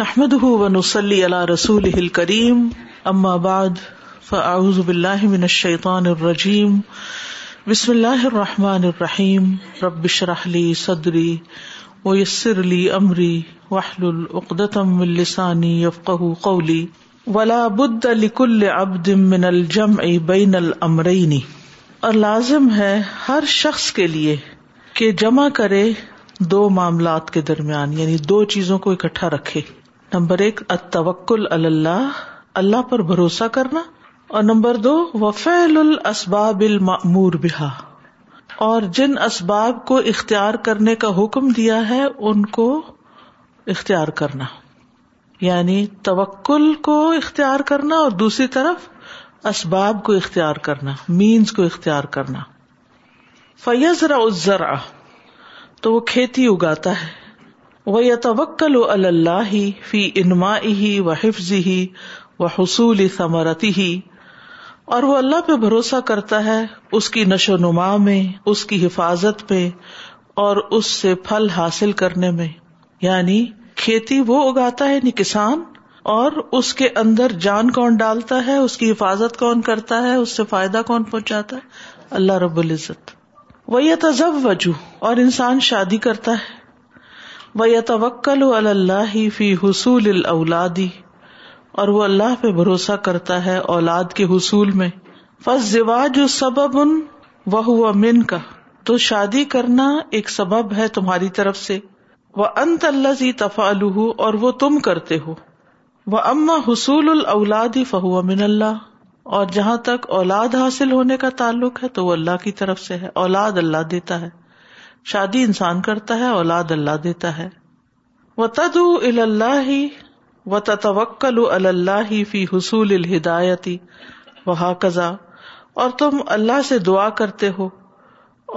نحمد ہُونس اللہ رسول کریم فاعوذ آباد من اللہ الرجیم بسم اللہ الرحمٰن الرحیم رب شرحلی صدری و یسر علی واحلل وحل العقدم السانی افق قولی ولا علی کل اب من الجم بین المرینی اور لازم ہے ہر شخص کے لیے کہ جمع کرے دو معاملات کے درمیان یعنی دو چیزوں کو اکٹھا رکھے نمبر ایک اتوکل اللہ اللہ پر بھروسہ کرنا اور نمبر دو وفیل الاسباب المعمور بہا اور جن اسباب کو اختیار کرنے کا حکم دیا ہے ان کو اختیار کرنا یعنی توکل کو اختیار کرنا اور دوسری طرف اسباب کو اختیار کرنا مینس کو اختیار کرنا فیض را تو وہ کھیتی اگاتا ہے وہ یتوکل توکل و اللہ فی انما ہی و حفظ ہی و حصول ثمرتی ہی اور وہ اللہ پہ بھروسہ کرتا ہے اس کی نشو نما میں اس کی حفاظت پہ اور اس سے پھل حاصل کرنے میں یعنی کھیتی وہ اگاتا ہے نی یعنی کسان اور اس کے اندر جان کون ڈالتا ہے اس کی حفاظت کون کرتا ہے اس سے فائدہ کون پہنچاتا ہے اللہ رب العزت وہ یہ تضب وجوہ اور انسان شادی کرتا ہے وہ یا توکل و اللہ فی حصول الاولادی اور وہ اللہ پہ بھروسہ کرتا ہے اولاد کے حصول میں فصو سبب ان وہ کا تو شادی کرنا ایک سبب ہے تمہاری طرف سے وہ انت اللہ اور تفا تم کرتے ہو وہ اما حصول الاولادی فہو من اللہ اور جہاں تک اولاد حاصل ہونے کا تعلق ہے تو وہ اللہ کی طرف سے ہے اولاد اللہ دیتا ہے شادی انسان کرتا ہے اولاد اللہ دیتا ہے و تد اللہ و اللہ فی حصول الہدایتی و ال اور تم اللہ سے دعا کرتے ہو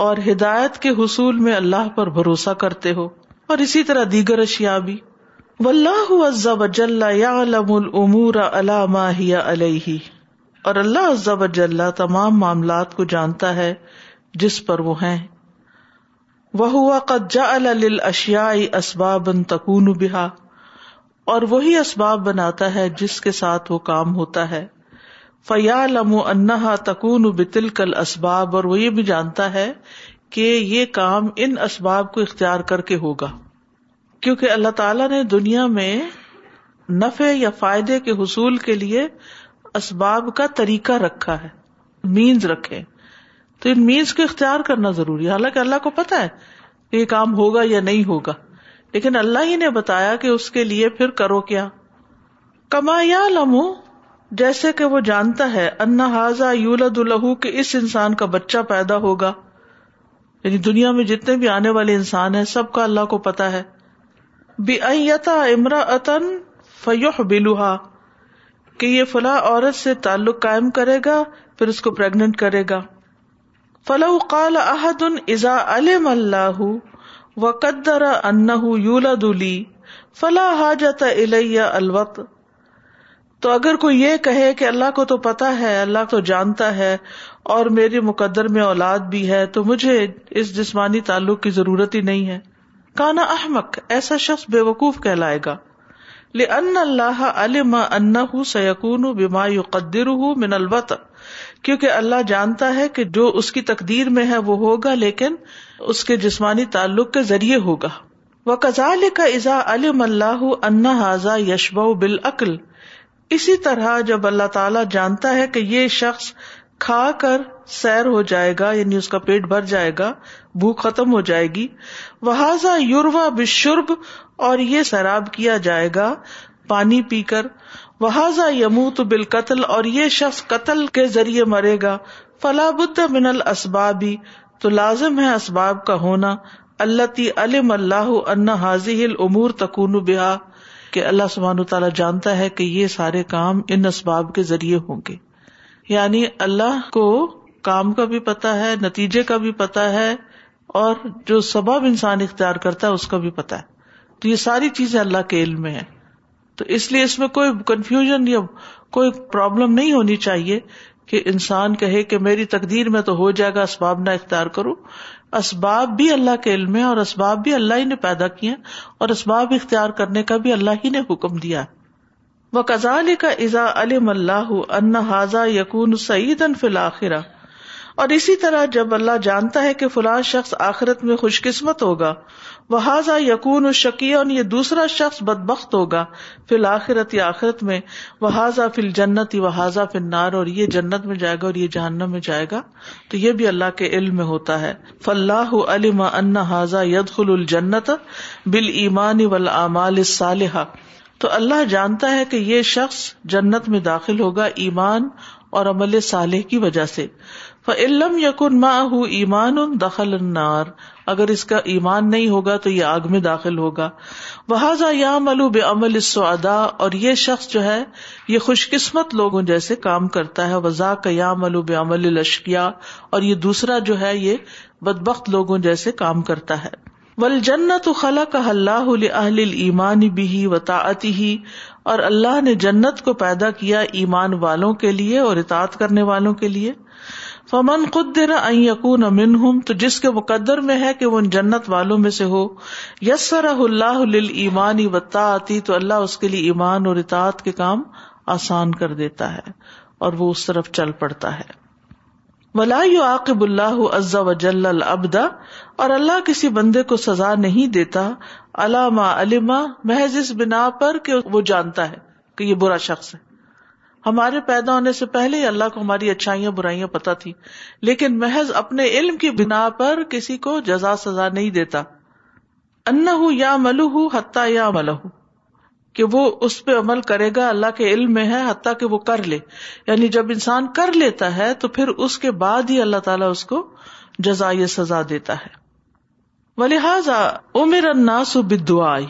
اور ہدایت کے حصول میں اللہ پر بھروسہ کرتے ہو اور اسی طرح دیگر اشیا بھی ولہب اجل یا اللہ اللہ عزب جل تمام معاملات کو جانتا ہے جس پر وہ ہیں وہ ہوا قد ال اشیا اسباب تکون بحا اور وہی اسباب بناتا ہے جس کے ساتھ وہ کام ہوتا ہے فیا لم انہا تکون بتل کل اسباب اور وہ یہ بھی جانتا ہے کہ یہ کام ان اسباب کو اختیار کر کے ہوگا کیونکہ اللہ تعالیٰ نے دنیا میں نفے یا فائدے کے حصول کے لیے اسباب کا طریقہ رکھا ہے مینز رکھے تو ان مینس کو اختیار کرنا ضروری ہے حالانکہ اللہ کو پتا ہے کہ یہ کام ہوگا یا نہیں ہوگا لیکن اللہ ہی نے بتایا کہ اس کے لیے پھر کرو کیا کما یا لمو جیسے کہ وہ جانتا ہے انا حاضا یو الہو کہ اس انسان کا بچہ پیدا ہوگا یعنی دنیا میں جتنے بھی آنے والے انسان ہیں سب کا اللہ کو پتا ہے بیتا امرا اتن فیوح بلوہا کہ یہ فلاں عورت سے تعلق قائم کرے گا پھر اس کو پریگنٹ کرے گا فلو قال وقدر انه وقر دلی فلاح حاجت البت تو اگر کوئی یہ کہے کہ اللہ کو تو پتا ہے اللہ تو جانتا ہے اور میرے مقدر میں اولاد بھی ہے تو مجھے اس جسمانی تعلق کی ضرورت ہی نہیں ہے کانا احمد ایسا شخص بے وقوف کہلائے گا لن اللہ علم ان بما قدر من البۃ کیونکہ اللہ جانتا ہے کہ جو اس کی تقدیر میں ہے وہ ہوگا لیکن اس کے جسمانی تعلق کے ذریعے ہوگا وہ کزال کا ازا علم اللہ انا حاضا یشب بالعقل اسی طرح جب اللہ تعالی جانتا ہے کہ یہ شخص کھا کر سیر ہو جائے گا یعنی اس کا پیٹ بھر جائے گا بھوک ختم ہو جائے گی وہ یوروا بشرب اور یہ سیراب کیا جائے گا پانی پی کر وہ یمو تو بال قتل اور یہ شخص قتل کے ذریعے مرے گا فلاح بد من ال اسباب تو لازم ہے اسباب کا ہونا اللہ تی علم اللہ حاضی العمور تکون بحا کہ اللہ سمانو تعالیٰ جانتا ہے کہ یہ سارے کام ان اسباب کے ذریعے ہوں گے یعنی اللہ کو کام کا بھی پتا ہے نتیجے کا بھی پتا ہے اور جو سبب انسان اختیار کرتا ہے اس کا بھی پتا ہے تو یہ ساری چیزیں اللہ کے علم میں ہے تو اس لیے اس میں کوئی کنفیوژن یا کوئی پرابلم نہیں ہونی چاہیے کہ انسان کہے کہ میری تقدیر میں تو ہو جائے گا اسباب نہ اختیار کرو اسباب بھی اللہ کے علم ہے اور اسباب بھی اللہ ہی نے پیدا کیے اور اسباب اختیار کرنے کا بھی اللہ ہی نے حکم دیا وہ کزال کا ازا علم اللہ حاضا یقون سعید ان فی اور اسی طرح جب اللہ جانتا ہے کہ فلاں شخص آخرت میں خوش قسمت ہوگا وحاذ یقون الشکی اور یہ دوسرا شخص بد بخت ہوگا فی الآخرت یا آخرت میں وہاظا فل جنت و نار اور یہ جنت میں جائے گا اور یہ جہنم میں جائے گا تو یہ بھی اللہ کے علم میں ہوتا ہے فلاح علم انحاظ ید خل الجنت بال ایمانی ولعمال صالح تو اللہ جانتا ہے کہ یہ شخص جنت میں داخل ہوگا ایمان اور عمل صالح کی وجہ سے علم یقن ما دخل انار اگر اس کا ایمان نہیں ہوگا تو یہ آگ میں داخل ہوگا وہ عمل ادا اور یہ شخص جو ہے یہ خوش قسمت لوگوں جیسے کام کرتا ہے وزا کا یا ملو بے عمل لشکیا اور یہ دوسرا جو ہے یہ بدبخت لوگوں جیسے کام کرتا ہے ول جنت و خلا کا اللہ الہل ایمان بھی و وطاعتی ہی اور اللہ نے جنت کو پیدا کیا ایمان والوں کے لیے اور اطاعت کرنے والوں کے لیے فمن خود دے یق امن ہوں تو جس کے مقدر میں ہے کہ وہ ان جنت والوں میں سے ہو یسر اللہ ایمانی ای بتا آتی تو اللہ اس کے لیے ایمان اور اطاعت کے کام آسان کر دیتا ہے اور وہ اس طرف چل پڑتا ہے ولا یو آقب اللہ عزا و جل البدا اور اللہ کسی بندے کو سزا نہیں دیتا علامہ علما محض اس بنا پر کہ وہ جانتا ہے کہ یہ برا شخص ہے ہمارے پیدا ہونے سے پہلے اللہ کو ہماری اچھائیاں برائیاں پتا تھی لیکن محض اپنے علم کی بنا پر کسی کو جزا سزا نہیں دیتا ان یا ملو ہوں حتا یا ملح کہ وہ اس پہ عمل کرے گا اللہ کے علم میں ہے حتیٰ کہ وہ کر لے یعنی جب انسان کر لیتا ہے تو پھر اس کے بعد ہی اللہ تعالیٰ اس کو جزا یا سزا دیتا ہے لہٰذا عمر انا بد دعائی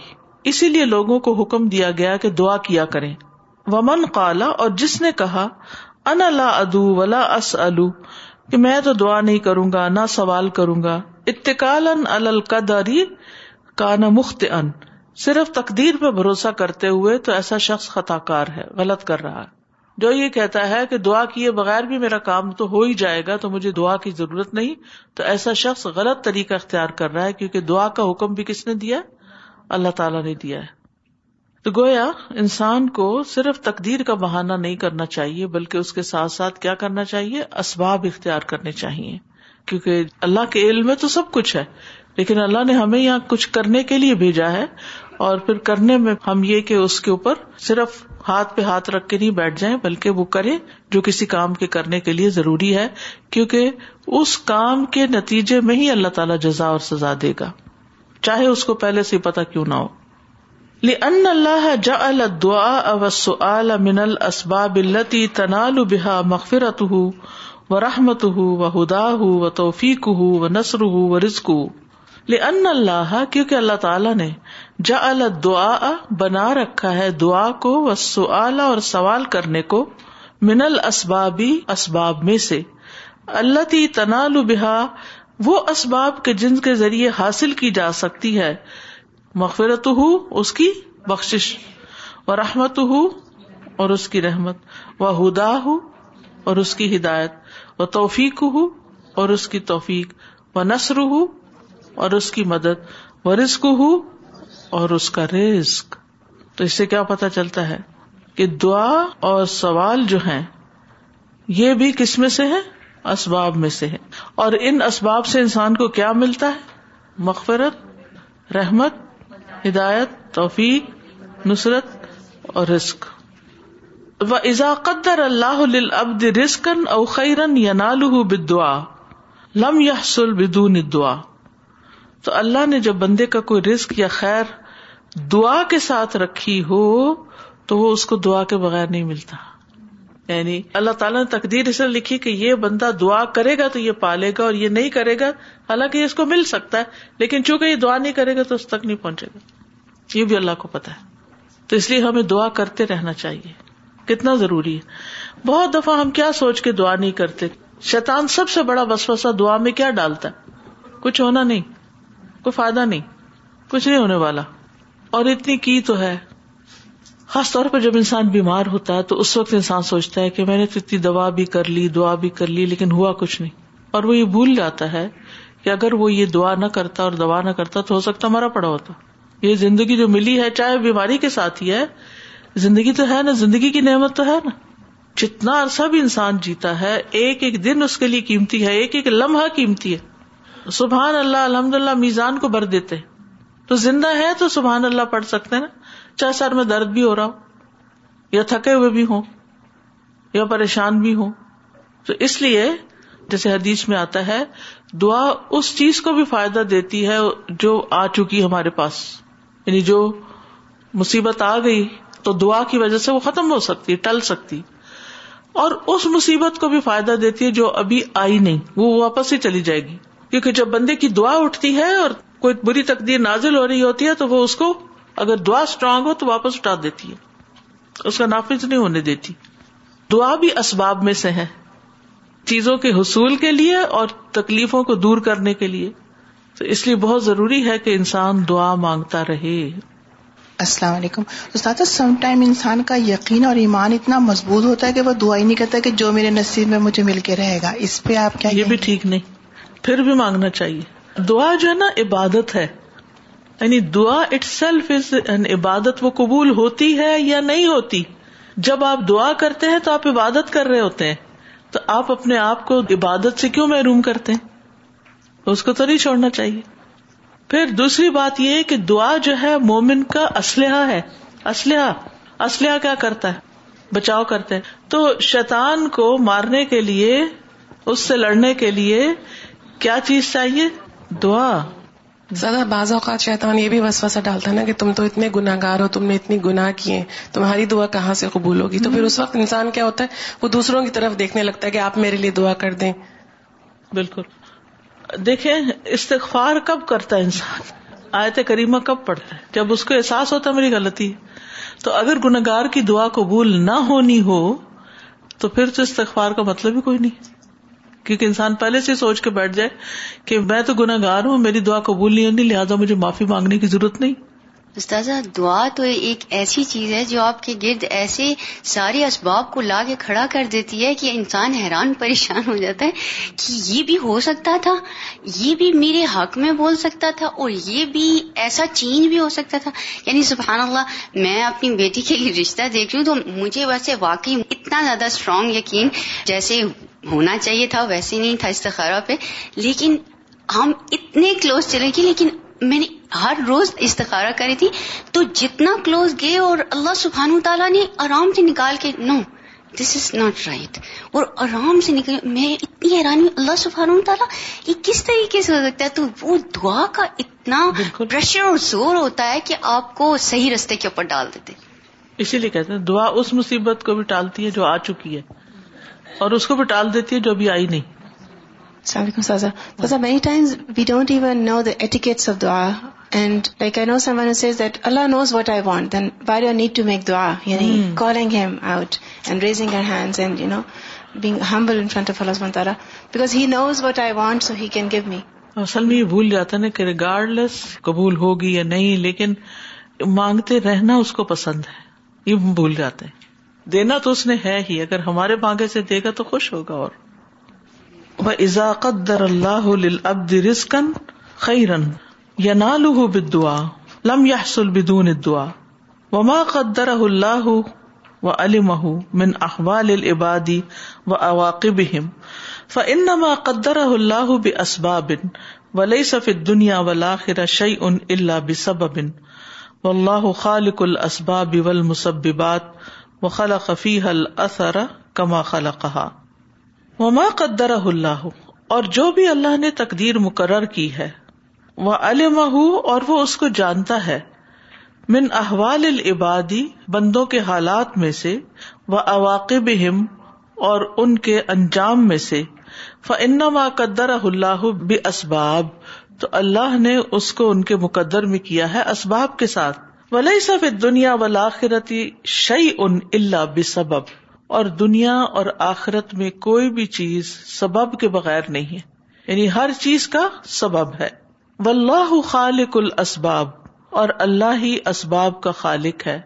اسی لیے لوگوں کو حکم دیا گیا کہ دعا کیا کریں ومن کالا قالا اور جس نے کہا ان لا ادو ولا الو کہ میں تو دعا نہیں کروں گا نہ سوال کروں گا اتقال ان القدری کا نہ مخت ان صرف تقدیر پہ بھروسہ کرتے ہوئے تو ایسا شخص خطا کار ہے غلط کر رہا ہے جو یہ کہتا ہے کہ دعا کیے بغیر بھی میرا کام تو ہو ہی جائے گا تو مجھے دعا کی ضرورت نہیں تو ایسا شخص غلط طریقہ اختیار کر رہا ہے کیونکہ دعا کا حکم بھی کس نے دیا اللہ تعالیٰ نے دیا ہے تو گویا انسان کو صرف تقدیر کا بہانا نہیں کرنا چاہیے بلکہ اس کے ساتھ ساتھ کیا کرنا چاہیے اسباب اختیار کرنے چاہیے کیونکہ اللہ کے علم میں تو سب کچھ ہے لیکن اللہ نے ہمیں یہاں کچھ کرنے کے لیے بھیجا ہے اور پھر کرنے میں ہم یہ کہ اس کے اوپر صرف ہاتھ پہ ہاتھ رکھ کے نہیں بیٹھ جائیں بلکہ وہ کرے جو کسی کام کے کرنے کے لیے ضروری ہے کیونکہ اس کام کے نتیجے میں ہی اللہ تعالی جزا اور سزا دے گا چاہے اس کو پہلے سے پتا کیوں نہ ہو لن اللہ جا الدعاء والسؤال من التي تنال بها مغفرت ورحمته وهداه توفیق ہُ نثر لأن اللہ کیوں تعالیٰ نے جا الدا بنا رکھا ہے دعا کو والسؤال اعلی اور سوال کرنے کو من ال اسباب اسباب میں سے اللہ تنا بها وہ اسباب کے جن کے ذریعے حاصل کی جا سکتی ہے مغفرت ہو اس کی بخش و رحمت ہو اور اس کی رحمت و ہدا ہو اور اس کی ہدایت و توفیق ہو اور اس کی توفیق و نثر ہو اور اس کی مدد رزق ہو اور اس کا رزق تو اس سے کیا پتا چلتا ہے کہ دعا اور سوال جو ہے یہ بھی کس میں سے ہے اسباب میں سے ہے اور ان اسباب سے انسان کو کیا ملتا ہے مغفرت رحمت ہدایت توفیق نصرت اور رزق و ازا قدر اللہ رسکن او خیرن یا نال بدعا لم یا سل بدون دعا تو اللہ نے جب بندے کا کوئی رسک یا خیر دعا کے ساتھ رکھی ہو تو وہ اس کو دعا کے بغیر نہیں ملتا یعنی اللہ تعالیٰ نے تقدیر اس لیے لکھی کہ یہ بندہ دعا کرے گا تو یہ پالے گا اور یہ نہیں کرے گا حالانکہ اس کو مل سکتا ہے لیکن چونکہ یہ دعا نہیں کرے گا تو اس تک نہیں پہنچے گا یہ بھی اللہ کو پتا ہے تو اس لیے ہمیں دعا کرتے رہنا چاہیے کتنا ضروری ہے بہت دفعہ ہم کیا سوچ کے دعا نہیں کرتے شیطان سب سے بڑا وسوسا دعا میں کیا ڈالتا ہے کچھ ہونا نہیں کوئی فائدہ نہیں کچھ نہیں ہونے والا اور اتنی کی تو ہے خاص طور پر جب انسان بیمار ہوتا ہے تو اس وقت انسان سوچتا ہے کہ میں نے تو اتنی دوا بھی کر لی دعا بھی کر لی لیکن ہوا کچھ نہیں اور وہ یہ بھول جاتا ہے کہ اگر وہ یہ دعا نہ کرتا اور دوا نہ کرتا تو ہو سکتا ہمارا پڑا ہوتا یہ زندگی جو ملی ہے چاہے بیماری کے ساتھ ہی ہے زندگی تو ہے نا زندگی کی نعمت تو ہے نا جتنا عرصہ بھی انسان جیتا ہے ایک ایک دن اس کے لیے قیمتی ہے ایک ایک لمحہ قیمتی ہے سبحان اللہ الحمد للہ میزان کو بھر دیتے تو زندہ ہے تو سبحان اللہ پڑھ سکتے ہیں چاہے سر میں درد بھی ہو رہا ہو یا تھکے ہوئے بھی ہوں یا پریشان بھی ہوں تو اس لیے جیسے حدیث میں آتا ہے دعا اس چیز کو بھی فائدہ دیتی ہے جو آ چکی ہمارے پاس یعنی جو مصیبت آ گئی تو دعا کی وجہ سے وہ ختم ہو سکتی ٹل سکتی اور اس مصیبت کو بھی فائدہ دیتی ہے جو ابھی آئی نہیں وہ واپس ہی چلی جائے گی کیونکہ جب بندے کی دعا اٹھتی ہے اور کوئی بری تقدیر نازل ہو رہی ہوتی ہے تو وہ اس کو اگر دعا اسٹرانگ ہو تو واپس اٹھا دیتی ہے اس کا نافذ نہیں ہونے دیتی دعا بھی اسباب میں سے ہے چیزوں کے حصول کے لیے اور تکلیفوں کو دور کرنے کے لیے تو اس لیے بہت ضروری ہے کہ انسان دعا مانگتا رہے السلام علیکم استاد سم ٹائم انسان کا یقین اور ایمان اتنا مضبوط ہوتا ہے کہ وہ دعا ہی نہیں کرتا کہ جو میرے نصیب میں مجھے مل کے رہے گا اس پہ آپ کیا یہ بھی ٹھیک نہیں پھر بھی مانگنا چاہیے دعا جو ہے نا عبادت ہے یعنی دعا اٹ سیلف از عبادت وہ قبول ہوتی ہے یا نہیں ہوتی جب آپ دعا کرتے ہیں تو آپ عبادت کر رہے ہوتے ہیں تو آپ اپنے آپ کو عبادت سے کیوں محروم کرتے ہیں اس کو تو نہیں چھوڑنا چاہیے پھر دوسری بات یہ کہ دعا جو ہے مومن کا اسلحہ ہے اسلحہ اسلحہ کیا کرتا ہے بچاؤ کرتے ہیں تو شیطان کو مارنے کے لیے اس سے لڑنے کے لیے کیا چیز چاہیے دعا زیادہ بعض اوقات شیطان یہ بھی وسوسہ ڈالتا ڈالتا نا کہ تم تو اتنے گناگار ہو تم نے اتنی گنا کیے تمہاری دعا کہاں سے قبول ہوگی تو پھر اس وقت انسان کیا ہوتا ہے وہ دوسروں کی طرف دیکھنے لگتا ہے کہ آپ میرے لیے دعا کر دیں بالکل دیکھیں استغفار کب کرتا ہے انسان آیت کریمہ کب پڑتا ہے جب اس کو احساس ہوتا ہے میری غلطی تو اگر گناگار کی دعا قبول نہ ہونی ہو تو پھر تو استغفار کا مطلب ہی کوئی نہیں کیونکہ انسان پہلے سے سوچ کے بیٹھ جائے کہ میں تو گناہ گار ہوں میری دعا قبول نہیں ہوتی لہٰذا مجھے معافی مانگنے کی ضرورت نہیں استاذ دعا تو ایک ایسی چیز ہے جو آپ کے گرد ایسے سارے اسباب کو لا کے کھڑا کر دیتی ہے کہ انسان حیران پریشان ہو جاتا ہے کہ یہ بھی ہو سکتا تھا یہ بھی میرے حق میں بول سکتا تھا اور یہ بھی ایسا چینج بھی ہو سکتا تھا یعنی سبحان اللہ میں اپنی بیٹی کے لیے رشتہ دیکھ رہی ہوں تو مجھے ویسے واقعی اتنا زیادہ اسٹرانگ یقین جیسے ہونا چاہیے تھا ویسے نہیں تھا استخارا پہ لیکن ہم اتنے کلوز چلے گی لیکن میں نے ہر روز استخارہ کری تھی تو جتنا کلوز گئے اور اللہ سبحانہ تعالیٰ نے آرام سے نکال کے نو دس از ناٹ رائٹ اور آرام سے نکل میں اتنی حیرانی اللہ سبحانہ تعالیٰ یہ کس طریقے سے ہو سکتا ہے تو وہ دعا کا اتنا پریشر اور زور ہوتا ہے کہ آپ کو صحیح رستے کے اوپر ڈال دیتے اسی لیے کہتے ہیں دعا اس مصیبت کو بھی ٹالتی ہے جو آ چکی ہے اور اس کو بھی ٹال دیتی ہے جو ابھی آئی نہیں السلام علیکم hmm. اصل میں یہ بھول جاتا نا کہ ریگارڈ لیس قبول ہوگی یا نہیں لیکن مانگتے رہنا اس کو پسند ہے یہ بھول جاتے ہیں دینا تو اس نے ہے ہی اگر ہمارے بھاگے سے دے گا تو خوش ہوگا اور اضاقت در اللہ ابد رسکن خیرن یا دعا لم یا دعا و اللہ علی مہ من احوال العبادی و اواقب ان قدر اللہ بسبا بن ولی سف دنیا ولاخر شعلہ بن و اللہ خالق الاسباب بل وہ خلا اثر کما خلا کہا وما قدر اللہ اور جو بھی اللہ نے تقدیر مقرر کی ہے وہ علم اور وہ اس کو جانتا ہے من احوال العبادی بندوں کے حالات میں سے وہ اواق بم اور ان کے انجام میں سے فن اللہ بے اسباب تو اللہ نے اس کو ان کے مقدر میں کیا ہے اسباب کے ساتھ ولی صف دنیا و شعی ان اللہ بے سبب اور دنیا اور آخرت میں کوئی بھی چیز سبب کے بغیر نہیں ہے یعنی ہر چیز کا سبب ہے و اللہ خالق ال اسباب اور اللہ ہی اسباب کا خالق ہے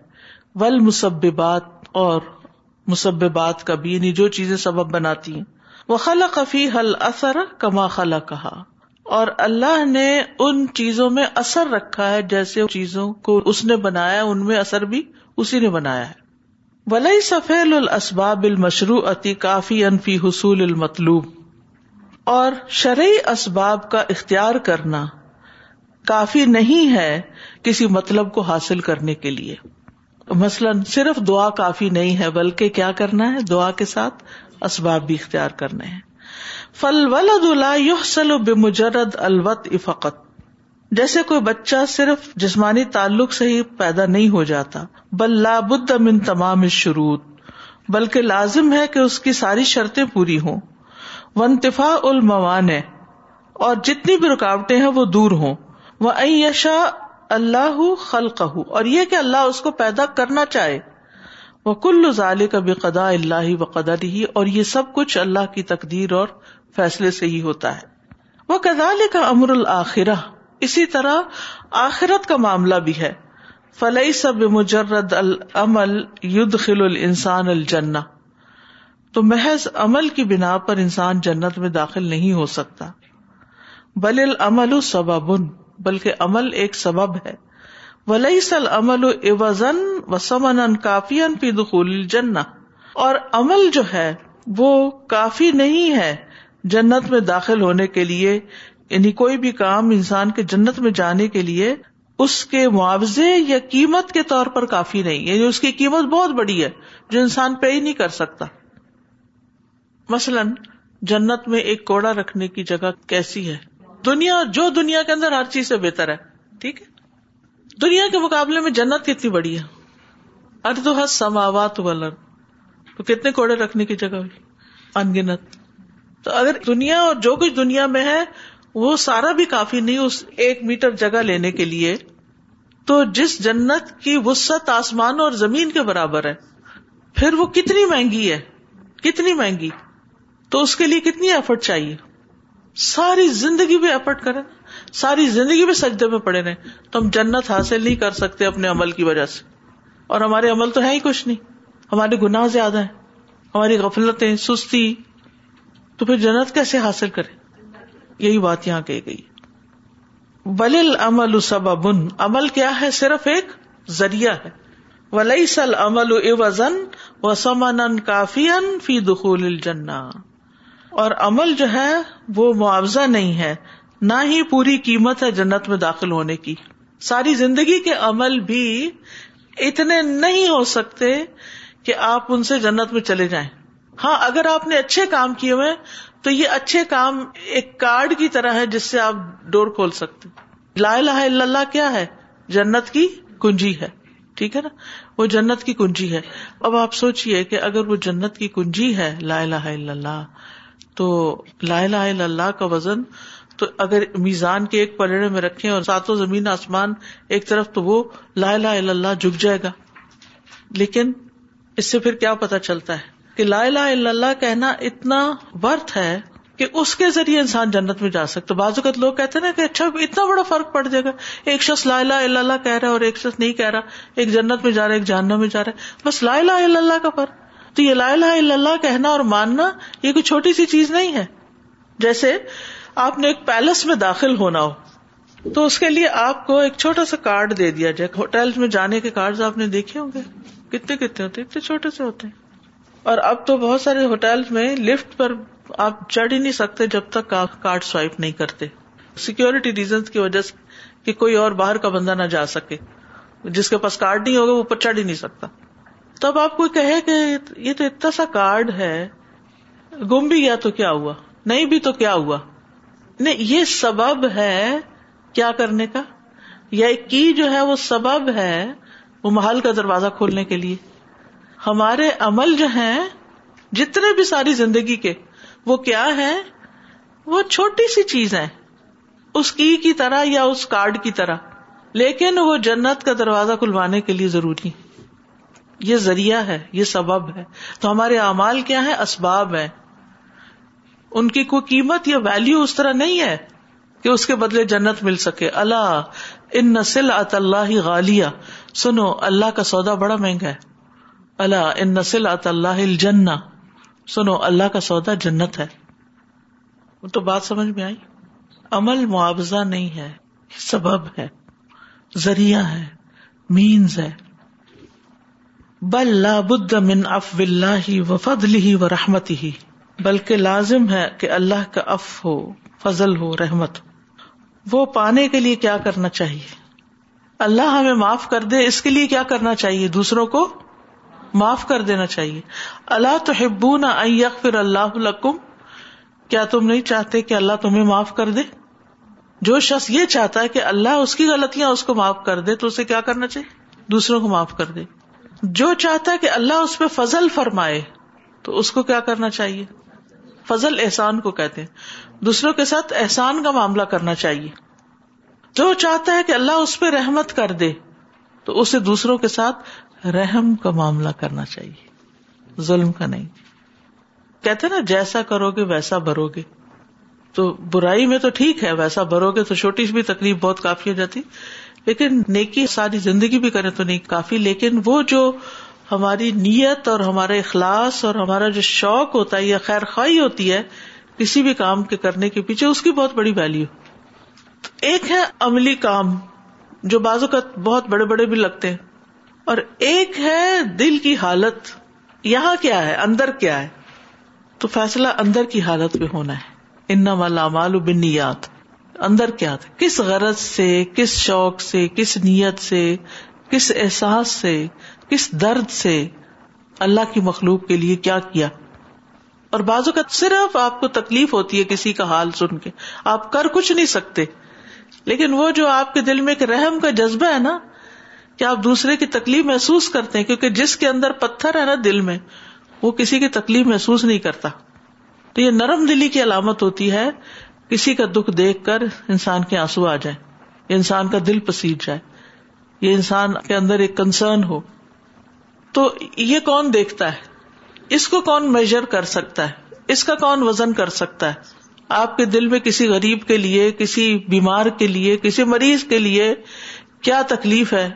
ول مسبات اور مسبات کا بھی یعنی جو چیزیں سبب بناتی ہیں وہ خلا قفی حل اثر کما خلا کہا اور اللہ نے ان چیزوں میں اثر رکھا ہے جیسے چیزوں کو اس نے بنایا ان میں اثر بھی اسی نے بنایا ہے ولی سفیل الاسباب المشرو اتی کافی انفی حصول المطلوب اور شرعی اسباب کا اختیار کرنا کافی نہیں ہے کسی مطلب کو حاصل کرنے کے لیے مثلاً صرف دعا کافی نہیں ہے بلکہ کیا کرنا ہے دعا کے ساتھ اسباب بھی اختیار کرنے ہیں فل ولد اللہ یوحسل بے مجرد فقط افقت جیسے کوئی بچہ صرف جسمانی تعلق سے ہی پیدا نہیں ہو جاتا بل بد من تمام شروع بلکہ لازم ہے کہ اس کی ساری شرطیں پوری ہوں ونتفا الموان اور جتنی بھی رکاوٹیں ہیں وہ دور ہوں وہ یشا اللہ خلق اور یہ کہ اللہ اس کو پیدا کرنا چاہے وہ کل کا بے قدا اللہ و قدر ہی اور یہ سب کچھ اللہ کی تقدیر اور فیصلے سے ہی ہوتا ہے وہ کدال کا امر الآخرہ اسی طرح آخرت کا معاملہ بھی ہے فلئی سب مجرد العمل ید خل السان الجنا تو محض عمل کی بنا پر انسان جنت میں داخل نہیں ہو سکتا بل العمل سبب بلکہ عمل ایک سبب ہے ولیسل امل و سمن ان کافی ان پی دخول جن اور عمل جو ہے وہ کافی نہیں ہے جنت میں داخل ہونے کے لیے یعنی کوئی بھی کام انسان کے جنت میں جانے کے لیے اس کے معاوضے یا قیمت کے طور پر کافی نہیں یعنی اس کی قیمت بہت بڑی ہے جو انسان پے ہی نہیں کر سکتا مثلاً جنت میں ایک کوڑا رکھنے کی جگہ کیسی ہے دنیا جو دنیا کے اندر ہر چیز سے بہتر ہے ٹھیک ہے دنیا کے مقابلے میں جنت کتنی بڑی ہے اردو ہے سماوات ولر تو کتنے کوڑے رکھنے کی جگہ ہوئی انگنت تو اگر دنیا اور جو کچھ دنیا میں ہے وہ سارا بھی کافی نہیں اس ایک میٹر جگہ لینے کے لیے تو جس جنت کی وسط آسمان اور زمین کے برابر ہے پھر وہ کتنی مہنگی ہے کتنی مہنگی تو اس کے لیے کتنی ایفٹ چاہیے ساری زندگی بھی ایفٹ کریں ساری زندگی بھی سجدے میں پڑے رہے تو ہم جنت حاصل نہیں کر سکتے اپنے عمل کی وجہ سے اور ہمارے عمل تو ہے ہی کچھ نہیں ہمارے گناہ زیادہ ہیں ہماری غفلتیں سستی تو پھر جنت کیسے حاصل کرے یہی بات یہاں کہی گئی ولی امل و بن عمل کیا ہے صرف ایک ذریعہ ہے ولی سل ولیسل او سمن کافی ان فی دخول جنا اور عمل جو ہے وہ معاوضہ نہیں ہے نہ ہی پوری قیمت ہے جنت میں داخل ہونے کی ساری زندگی کے عمل بھی اتنے نہیں ہو سکتے کہ آپ ان سے جنت میں چلے جائیں ہاں اگر آپ نے اچھے کام کیے ہوئے تو یہ اچھے کام ایک کارڈ کی طرح ہے جس سے آپ ڈور کھول سکتے لا الہ الا اللہ کیا ہے جنت کی کنجی ہے ٹھیک ہے نا وہ جنت کی کنجی ہے اب آپ سوچیے کہ اگر وہ جنت کی کنجی ہے لا الہ الا اللہ تو لا الہ الا اللہ کا وزن تو اگر میزان کے ایک پلڑے میں رکھے اور ساتوں زمین آسمان ایک طرف تو وہ لا لا اللہ جھک جائے گا لیکن اس سے پھر کیا پتا چلتا ہے کہ لا لا اللہ کہنا اتنا ورتھ ہے کہ اس کے ذریعے انسان جنت میں جا سکتا بازو کا لوگ کہتے ہیں نا کہ اچھا اتنا بڑا فرق پڑ جائے گا ایک شخص لا الا اللہ کہہ رہا ہے اور ایک شخص نہیں کہہ رہا ایک جنت میں جا رہا ہے ایک جہنم میں جا رہا ہے بس لا اللہ کا فرق تو یہ لا اللہ کہنا اور ماننا یہ کوئی چھوٹی سی چیز نہیں ہے جیسے آپ نے ایک پیلس میں داخل ہونا ہو تو اس کے لیے آپ کو ایک چھوٹا سا کارڈ دے دیا جائے ہوٹل میں جانے کے کارڈ آپ نے دیکھے ہوں گے کتنے کتنے ہوتے اتنے چھوٹے سے ہوتے ہیں اور اب تو بہت سارے ہوٹل میں لفٹ پر آپ چڑھ ہی نہیں سکتے جب تک کارڈ سوائپ نہیں کرتے سیکورٹی ریزنس کی وجہ سے کہ کوئی اور باہر کا بندہ نہ جا سکے جس کے پاس کارڈ نہیں ہوگا وہ اوپر چڑھ ہی نہیں سکتا تو اب آپ کو کہے کہ یہ تو اتنا سا کارڈ ہے گم بھی گیا تو کیا ہوا نہیں بھی تو کیا ہوا نہیں یہ سبب ہے کیا کرنے کا یا کی جو ہے وہ سبب ہے وہ محل کا دروازہ کھولنے کے لیے ہمارے عمل جو ہیں جتنے بھی ساری زندگی کے وہ کیا ہے وہ چھوٹی سی چیز ہے اس کی کی طرح یا اس کارڈ کی طرح لیکن وہ جنت کا دروازہ کھلوانے کے لیے ضروری یہ ذریعہ ہے یہ سبب ہے تو ہمارے اعمال کیا ہے اسباب ہیں ان کی کوئی قیمت یا ویلو اس طرح نہیں ہے کہ اس کے بدلے جنت مل سکے اللہ ان نسل ات اللہ غالیہ سنو اللہ کا سودا بڑا مہنگا ہے اللہ ان نسل ات اللہ سنو اللہ کا سودا جنت ہے تو بات سمجھ میں آئی عمل معاوضہ نہیں ہے سبب ہے ذریعہ ہے مینز ہے بل من اف اللہ و فدلی و رحمتی ہی بلکہ لازم ہے کہ اللہ کا اف ہو فضل ہو رحمت ہو وہ پانے کے لیے کیا کرنا چاہیے اللہ ہمیں معاف کر دے اس کے لیے کیا کرنا چاہیے دوسروں کو معاف کر دینا چاہیے اللہ تو ہبو نہ اللہ فر کیا تم نہیں چاہتے کہ اللہ تمہیں معاف کر دے جو شخص یہ چاہتا ہے کہ اللہ اس کی غلطیاں اس کو معاف کر دے تو اسے کیا کرنا چاہیے دوسروں کو معاف کر دے جو چاہتا ہے کہ اللہ اس پہ فضل فرمائے تو اس کو کیا کرنا چاہیے فضل احسان کو کہتے ہیں دوسروں کے ساتھ احسان کا معاملہ کرنا چاہیے جو چاہتا ہے کہ اللہ اس پہ رحمت کر دے تو اسے دوسروں کے ساتھ رحم کا معاملہ کرنا چاہیے ظلم کا نہیں کہتے نا جیسا کرو گے ویسا بھرو گے تو برائی میں تو ٹھیک ہے ویسا بھرو گے تو چھوٹی سی بھی تکلیف بہت کافی ہو جاتی لیکن نیکی ساری زندگی بھی کرے تو نہیں کافی لیکن وہ جو ہماری نیت اور ہمارے اخلاص اور ہمارا جو شوق ہوتا ہے یا خیر خواہ ہوتی ہے کسی بھی کام کے کرنے کے پیچھے اس کی بہت بڑی ویلو ایک ہے عملی کام جو بازو کا بہت بڑے بڑے بھی لگتے ہیں اور ایک ہے دل کی حالت یہاں کیا ہے اندر کیا ہے تو فیصلہ اندر کی حالت پہ ہونا ہے ان بنیات اندر کیا تھا کس غرض سے کس شوق سے کس نیت سے کس احساس سے کس درد سے اللہ کی مخلوق کے لیے کیا کیا اور بازو کا صرف آپ کو تکلیف ہوتی ہے کسی کا حال سن کے آپ کر کچھ نہیں سکتے لیکن وہ جو آپ کے دل میں ایک رحم کا جذبہ ہے نا کہ آپ دوسرے کی تکلیف محسوس کرتے ہیں کیونکہ جس کے اندر پتھر ہے نا دل میں وہ کسی کی تکلیف محسوس نہیں کرتا تو یہ نرم دلی کی علامت ہوتی ہے کسی کا دکھ دیکھ کر انسان کے آنسو آ جائے انسان کا دل پسیٹ جائے یہ انسان کے اندر ایک کنسرن ہو تو یہ کون دیکھتا ہے اس کو کون میجر کر سکتا ہے اس کا کون وزن کر سکتا ہے آپ کے دل میں کسی غریب کے لیے کسی بیمار کے لیے کسی مریض کے لیے کیا تکلیف ہے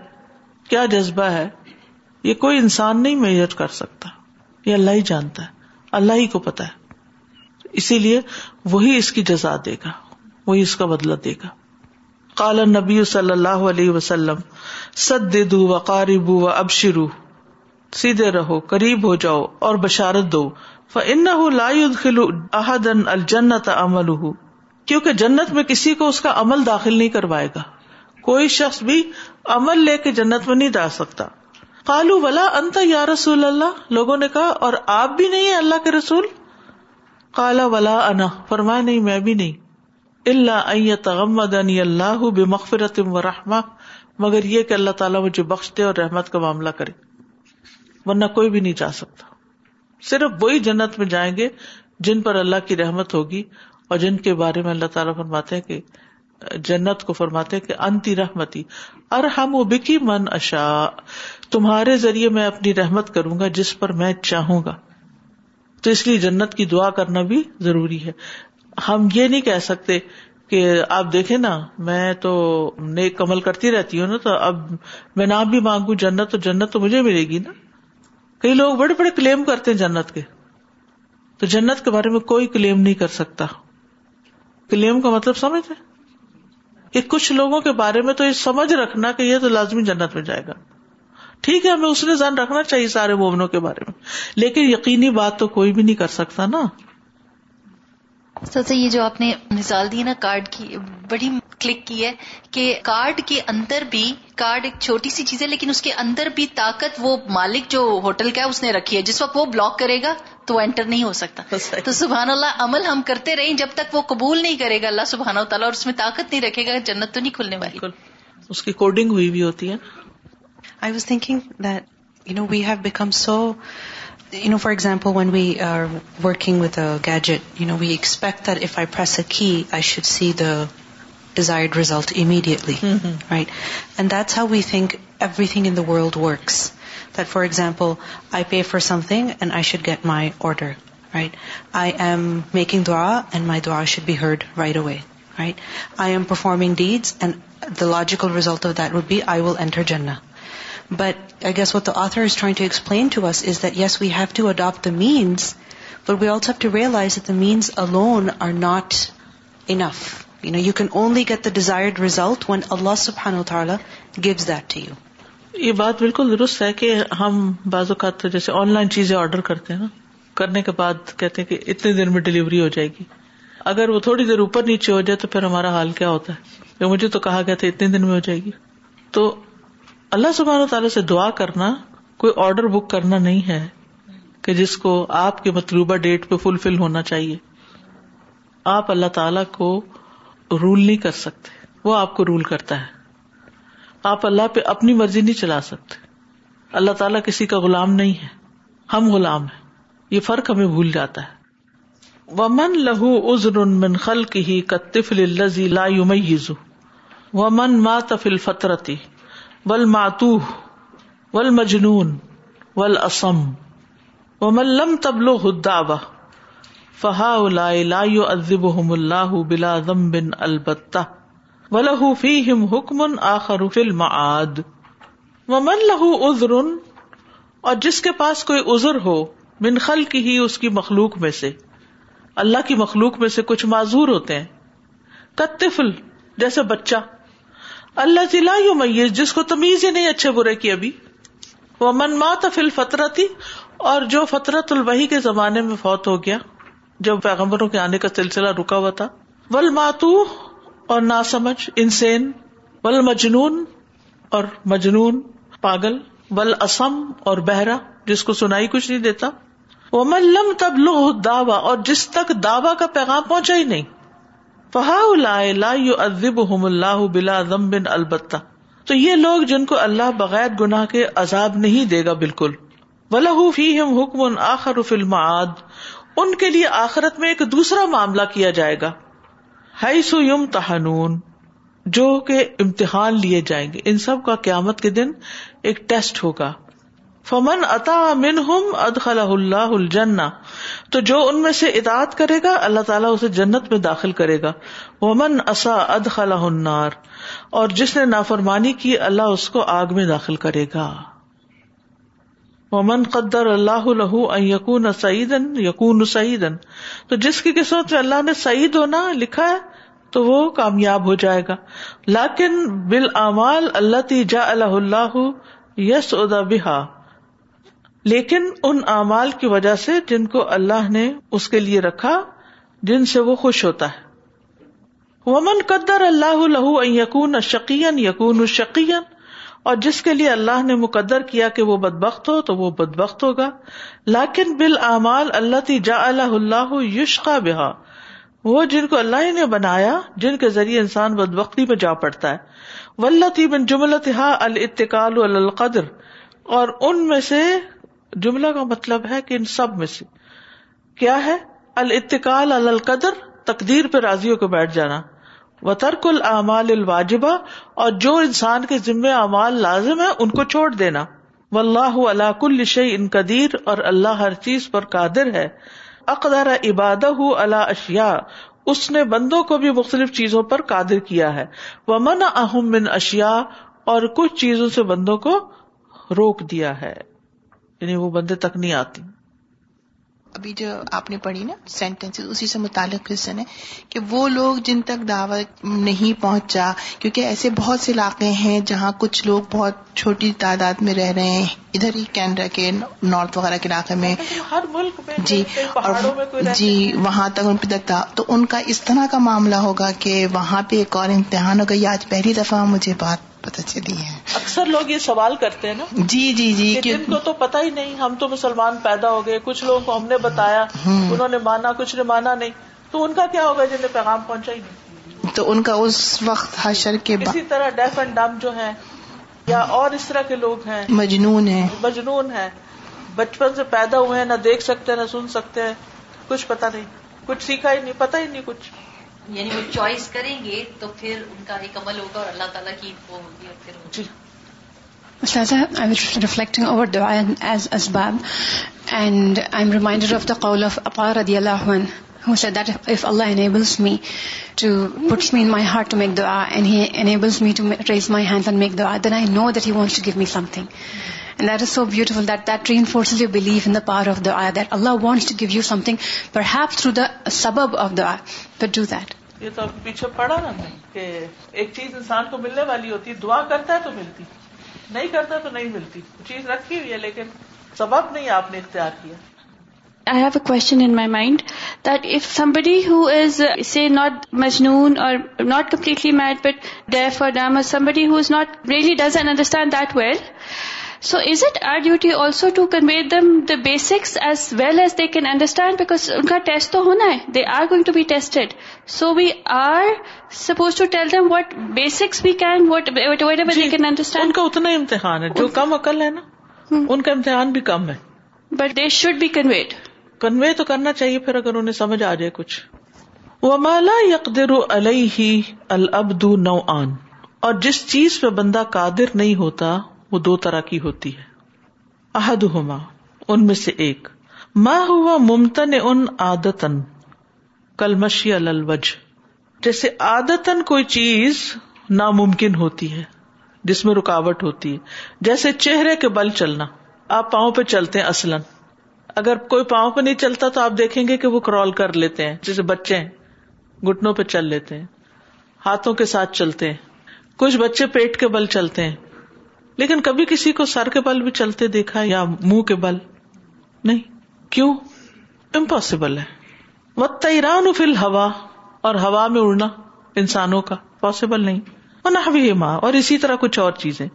کیا جذبہ ہے یہ کوئی انسان نہیں میجر کر سکتا یہ اللہ ہی جانتا ہے اللہ ہی کو پتا ہے اسی لیے وہی اس کی جزا دے گا وہی اس کا بدلا دے گا کالا نبی صلی اللہ علیہ وسلم سد ددو قاریب و ابشرو سیدھے رہو قریب ہو جاؤ اور بشارت دو ان الجنت عمل کیونکہ جنت میں کسی کو اس کا عمل داخل نہیں کروائے گا کوئی شخص بھی عمل لے کے جنت میں نہیں ڈال سکتا کالو ولا انت یا رسول اللہ لوگوں نے کہا اور آپ بھی نہیں اللہ کے رسول کالا ولا انا فرمایا نہیں میں بھی نہیں اللہ ائت اللہ بے و رحما مگر یہ کہ اللہ تعالیٰ مجھے بخش دے اور رحمت کا معاملہ کرے ورنہ کوئی بھی نہیں جا سکتا صرف وہی جنت میں جائیں گے جن پر اللہ کی رحمت ہوگی اور جن کے بارے میں اللہ تعالیٰ فرماتے ہیں کہ جنت کو فرماتے کہ انتی رحمتی ار ہم بکی من اشا تمہارے ذریعے میں اپنی رحمت کروں گا جس پر میں چاہوں گا تو اس لیے جنت کی دعا کرنا بھی ضروری ہے ہم یہ نہیں کہہ سکتے کہ آپ دیکھیں نا میں تو نیک کمل کرتی رہتی ہوں نا تو اب میں نہ بھی مانگوں جنت تو جنت تو مجھے ملے گی نا لوگ بڑے بڑے کلیم کرتے ہیں جنت کے تو جنت کے بارے میں کوئی کلیم نہیں کر سکتا کلیم کا مطلب سمجھ ہے کہ کچھ لوگوں کے بارے میں تو یہ سمجھ رکھنا کہ یہ تو لازمی جنت میں جائے گا ٹھیک ہے ہمیں اس نے ذہن رکھنا چاہیے سارے مومنوں کے بارے میں لیکن یقینی بات تو کوئی بھی نہیں کر سکتا نا سر سر یہ جو آپ نے مثال دی نا کارڈ کی بڑی کلک کی ہے کہ کارڈ کے اندر بھی کارڈ ایک چھوٹی سی چیز ہے لیکن اس کے اندر بھی طاقت وہ مالک جو ہوٹل کا ہے اس نے رکھی ہے جس وقت وہ بلاک کرے گا تو انٹر نہیں ہو سکتا تو سبحان اللہ عمل ہم کرتے رہیں جب تک وہ قبول نہیں کرے گا اللہ سبحان و تعالیٰ اور اس میں طاقت نہیں رکھے گا جنت تو نہیں کھلنے والی اس کی کوڈنگ ہوئی بھی ہوتی ہے I was thinking that you know we have become so You know, for example, when we are working with a gadget, you know, we expect that if I press a key, I should see the desired result immediately, mm-hmm. right? And that's how we think everything in the world works. That, for example, I pay for something and I should get my order, right? I am making dua and my dua should be heard right away, right? I am performing deeds and the logical result of that would be I will enter Jannah, but I ta'ala gives yes have you. یہ بات بالکل درست ہے کہ ہم بعض اوقات جیسے آن لائن چیزیں آرڈر کرتے ہیں نا کرنے کے بعد کہتے ہیں کہ اتنے دیر میں ڈیلیوری ہو جائے گی اگر وہ تھوڑی دیر اوپر نیچے ہو جائے تو پھر ہمارا حال کیا ہوتا ہے مجھے تو کہا گیا تھا اتنے دن میں ہو جائے گی تو اللہ سبحانہ و تعالیٰ سے دعا کرنا کوئی آرڈر بک کرنا نہیں ہے کہ جس کو آپ کے مطلوبہ ڈیٹ پہ فلفل ہونا چاہیے آپ اللہ تعالیٰ کو رول نہیں کر سکتے وہ آپ کو رول کرتا ہے آپ اللہ پہ اپنی مرضی نہیں چلا سکتے اللہ تعالیٰ کسی کا غلام نہیں ہے ہم غلام ہیں یہ فرق ہمیں بھول جاتا ہے من لہو از رنمن خل کی من ما تفل فطرتی ول ماتو ول اسم و ملم تبلو حد فہا ہم اللہ بلازم بن البتا من لہ ازر اور جس کے پاس کوئی ازر ہو خل خلق ہی اس کی مخلوق میں سے اللہ کی مخلوق میں سے کچھ معذور ہوتے ہیں کتفل جیسے بچہ اللہ تلا یو میز جس کو تمیز ہی نہیں اچھے برے کی ابھی وہ من مات فل فطرتی اور جو فطرت الوحی کے زمانے میں فوت ہو گیا جب پیغمبروں کے آنے کا سلسلہ رکا ہوا تھا ول ماتو اور نا سمجھ انسین ول مجنون اور مجنون پاگل ول اسم اور بہرا جس کو سنائی کچھ نہیں دیتا وہ ملم تب لو دعوی اور جس تک دعوی کا پیغام پہنچا ہی نہیں فہا لائب اللہ بلا ضم بن البتہ تو یہ لوگ جن کو اللہ بغیر گناہ کے عذاب نہیں دے گا بالکل ولہ فیم حکم ان آخر فلم ان کے لیے آخرت میں ایک دوسرا معاملہ کیا جائے گا ہائسو یم تہنون جو کہ امتحان لیے جائیں گے ان سب کا قیامت کے دن ایک ٹیسٹ ہوگا فمن عطا من ہم ادخلا اللہ الجنا تو جو ان میں سے اطاعت کرے گا اللہ تعالیٰ اسے جنت میں داخل کرے گا من اصا اد خلا اور جس نے نافرمانی کی اللہ اس کو آگ میں داخل کرے گا من قدر اللہ الحق یقون سعیدن یقون سعیدن تو جس کی قسمت میں اللہ نے سعید ہونا لکھا ہے تو وہ کامیاب ہو جائے گا لاکن بالآمال اللہ تی جا اللہ اللہ یس ادا بحا لیکن ان اعمال کی وجہ سے جن کو اللہ نے اس کے لیے رکھا جن سے وہ خوش ہوتا ہے قدر اللہ شکین یقون اور جس کے لیے اللہ نے مقدر کیا کہ وہ بد بخت ہو تو وہ بدبخت ہوگا لاکن بالآمال اعمال اللہ تی جا اللہ اللہ یشقا بحا وہ جن کو اللہ نے بنایا جن کے ذریعے انسان بدبختی میں جا پڑتا ہے ولطی بن جم الطا القدر اور ان میں سے جملہ کا مطلب ہے کہ ان سب میں سے کیا ہے العتقال القدر تقدیر پہ راضیوں کو بیٹھ جانا و ترک العمال الواجبہ اور جو انسان کے ذمے اعمال لازم ہے ان کو چھوڑ دینا و اللہ اللہ کل شی ان قدیر اور اللہ ہر چیز پر قادر ہے اقدار عبادہ اللہ اشیا اس نے بندوں کو بھی مختلف چیزوں پر قادر کیا ہے ومن اہم بن اشیا اور کچھ چیزوں سے بندوں کو روک دیا ہے یعنی وہ بندے تک نہیں آتی ابھی جو آپ نے پڑھی نا سینٹینس اسی سے متعلق کوشچن ہے کہ وہ لوگ جن تک دعوت نہیں پہنچا کیونکہ ایسے بہت سے علاقے ہیں جہاں کچھ لوگ بہت چھوٹی تعداد میں رہ رہے ہیں ادھر ہی کینیڈا کے نارتھ وغیرہ کے علاقے میں ہر ملک میں جی اور جی وہاں تک ان پہ تھا تو ان کا اس طرح کا معاملہ ہوگا کہ وہاں پہ ایک اور امتحان ہوگا یہ آج پہلی دفعہ مجھے بات پتہ چلی ہے اکثر لوگ یہ سوال کرتے ہیں نا جی جی جی جن کو تو پتا ہی نہیں ہم تو مسلمان پیدا ہو گئے کچھ لوگوں کو ہم نے بتایا انہوں نے مانا کچھ نے مانا نہیں تو ان کا کیا ہوگا جنہیں پیغام پہنچا ہی نہیں تو ان کا اس وقت حشر کے اسی طرح ڈیف اینڈ ڈم جو ہیں یا اور اس طرح کے لوگ ہیں مجنون ہیں مجنون ہیں بچپن سے پیدا ہوئے ہیں نہ دیکھ سکتے نہ سن سکتے ہیں کچھ پتا نہیں کچھ سیکھا ہی نہیں پتا ہی نہیں کچھ یعنی وہ چوائس کریں گے تو پھر ان کا ایک عمل ہوگا اور اللہ تعالیٰ کی وہ ہوگی اور پھر کیزاب and I am my hands and make dua then I know that he wants to give me something mm-hmm. That is so beautiful that that train forces you believe in power of the are that Allah wants to give you something per heap through the سبب of the the but do that یہ تو پیچھے پڑا نا کہ ایک چیز انسان کو ملنے والی ہوتی دعا کرتا ہے تو ملتی نہیں کرتا تو نہیں ملتی چیز رکھی ہوئی ہے لیکن سبب نہیں آپ نے اختیار کیا I have a question in my mind that if somebody who is C not مجنون اور not completely mad but deaf اور dumb is not really doesn't understand that well so is it are duty also to convey them the basics as well as they can understand because ان کا test تو ہونا ہے they are going to be tested so we are suppose to tell them what basics we can whatever they can understand ان کا اتنا امتحان ہے جو کم عقل ہے نا ان کا امتحان بھی کم ہے but they should be conveyed convey تو کرنا چاہیے پھر اگر انہیں سمجھ آ جائے کچھ ومالا یقدر علیہ ہی نو آن اور جس چیز پہ بندہ قادر نہیں ہوتا وہ دو طرح کی ہوتی ہے ہوما ان میں سے ایک ماں ہوا ممتن ان آدت کل الوج جیسے آدتن کوئی چیز ناممکن ہوتی ہے جس میں رکاوٹ ہوتی ہے جیسے چہرے کے بل چلنا آپ پاؤں پہ چلتے ہیں اصلن اگر کوئی پاؤں پہ نہیں چلتا تو آپ دیکھیں گے کہ وہ کرال کر لیتے ہیں جیسے بچے ہیں گٹنوں پہ چل لیتے ہیں ہاتھوں کے ساتھ چلتے ہیں کچھ بچے پیٹ کے بل چلتے ہیں لیکن کبھی کسی کو سر کے بل بھی چلتے دیکھا یا منہ کے بل نہیں کیوں امپاسبل ہے وہ تیران ہوا اور ہوا میں اڑنا انسانوں کا پاسبل نہیں اور نہ بھی ماں اور اسی طرح کچھ اور چیزیں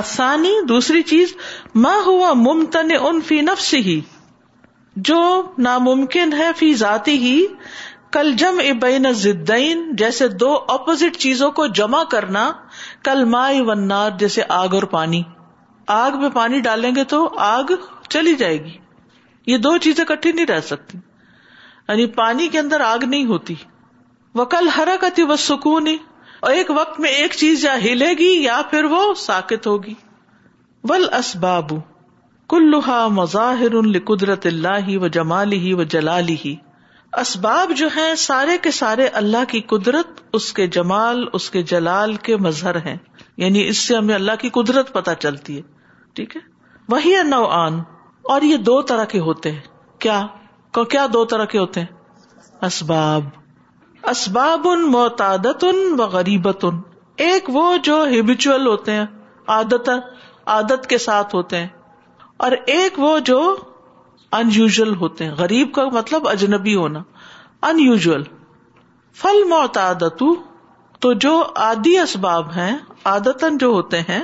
آسانی دوسری چیز ماں ہوا ممتن ان فی نفس ہی جو ناممکن ہے فی ذاتی ہی کل جم ابین زدین جیسے دو اپوزٹ چیزوں کو جمع کرنا کل مائی ونار جیسے آگ اور پانی آگ میں پانی ڈالیں گے تو آگ چلی جائے گی یہ دو چیزیں کٹھی نہیں رہ سکتی یعنی پانی کے اندر آگ نہیں ہوتی وہ کل حرکت ہی وہ سکون ایک وقت میں ایک چیز یا ہلے گی یا پھر وہ ساکت ہوگی ول اس بابو مظاہر قدرت اللہ وہ جمالی ہی وہ جلالی اسباب جو ہیں سارے کے سارے اللہ کی قدرت اس کے جمال اس کے جلال کے مظہر ہیں یعنی اس سے ہمیں اللہ کی قدرت پتہ چلتی ہے ٹھیک ہے وہی ہے اور یہ دو طرح کے ہوتے ہیں کیا کیا دو طرح کے ہوتے ہیں اسباب اسباب ان معتادت ان و غریبت ان ایک وہ جو ہیبیچل ہوتے ہیں عادت عادت کے ساتھ ہوتے ہیں اور ایک وہ جو ان یوژل ہوتے ہیں غریب کا مطلب اجنبی ہونا ان یوژل فل معتا تو جو آدی اسباب ہیں آدتن جو ہوتے ہیں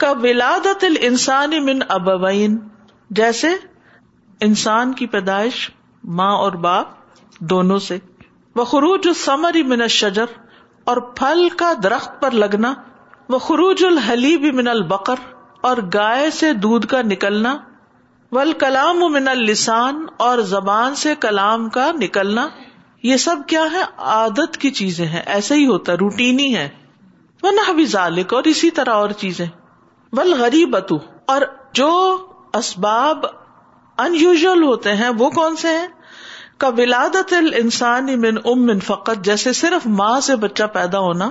کا ولادت ابوین جیسے انسان کی پیدائش ماں اور باپ دونوں سے الثمر من الشجر شجر اور پھل کا درخت پر لگنا وہ خروج الحلیب من البکر اور گائے سے دودھ کا نکلنا ول کلام من السان اور زبان سے کلام کا نکلنا یہ سب کیا ہے عادت کی چیزیں ہیں ایسا ہی ہوتا روٹین ہی ہے وہ نہ بھی ذالک اور اسی طرح اور چیزیں ول غریب اور جو اسباب ان یوژل ہوتے ہیں وہ کون سے ہیں کا کلادت ال ام امن فقت جیسے صرف ماں سے بچہ پیدا ہونا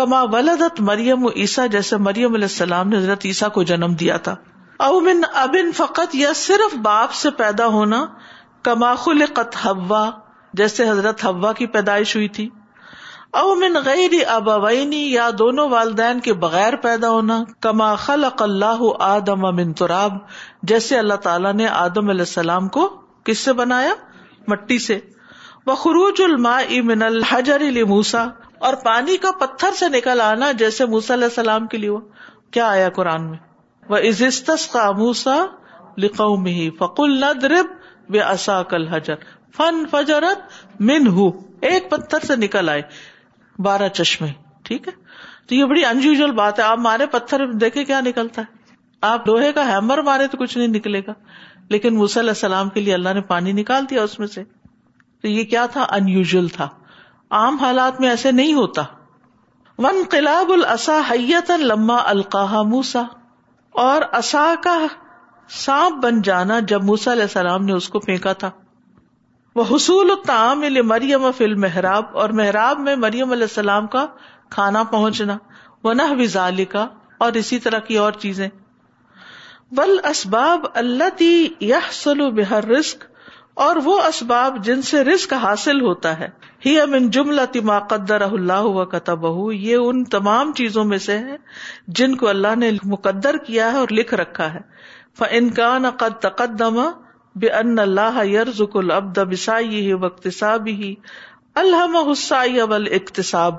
کما ولادت مریم عیسیٰ جیسے مریم علیہ السلام نے حضرت عیسیٰ کو جنم دیا تھا اومن ابن فقط یا صرف باپ سے پیدا ہونا کماخل قط ہوا جیسے حضرت ہوا کی پیدائش ہوئی تھی اومن غیر ابا وینی یا دونوں والدین کے بغیر پیدا ہونا کما اللہ آدم امن تراب جیسے اللہ تعالیٰ نے آدم علیہ السلام کو کس سے بنایا مٹی سے بخروج الما امن الحجر علی موسا اور پانی کا پتھر سے نکل آنا جیسے موسا علیہ السلام کے لیے کیا آیا قرآن میں موسا لکھو می فکل فن فجرت من ہو ایک پتھر سے نکل آئے بارہ چشمے ٹھیک ہے تو یہ بڑی انیوژل بات ہے آپ مارے پتھر دیکھے کیا نکلتا ہے آپ لوہے کا ہیمر مارے تو کچھ نہیں نکلے گا لیکن علیہ السلام کے لیے اللہ نے پانی نکال دیا اس میں سے تو یہ کیا تھا انیوژل تھا عام حالات میں ایسے نہیں ہوتا ون قلاب السا حیت لما القاہ موسا اور اصا کا سانپ بن جانا جب موسا علیہ السلام نے اس کو پھینکا تھا وہ حصول مریم فل محراب اور محراب میں مریم علیہ السلام کا کھانا پہنچنا ونح وزال کا اور اسی طرح کی اور چیزیں بل اسباب اللہ تی سلو بحر رسک اور وہ اسباب جن سے رسک حاصل ہوتا ہے ہی امن جملہ تما قدر اللہ قطع بہ یہ ان تمام چیزوں میں سے ہے جن کو اللہ نے مقدر کیا ہے اور لکھ رکھا ہے قد بے ان اللہ و اقتصاب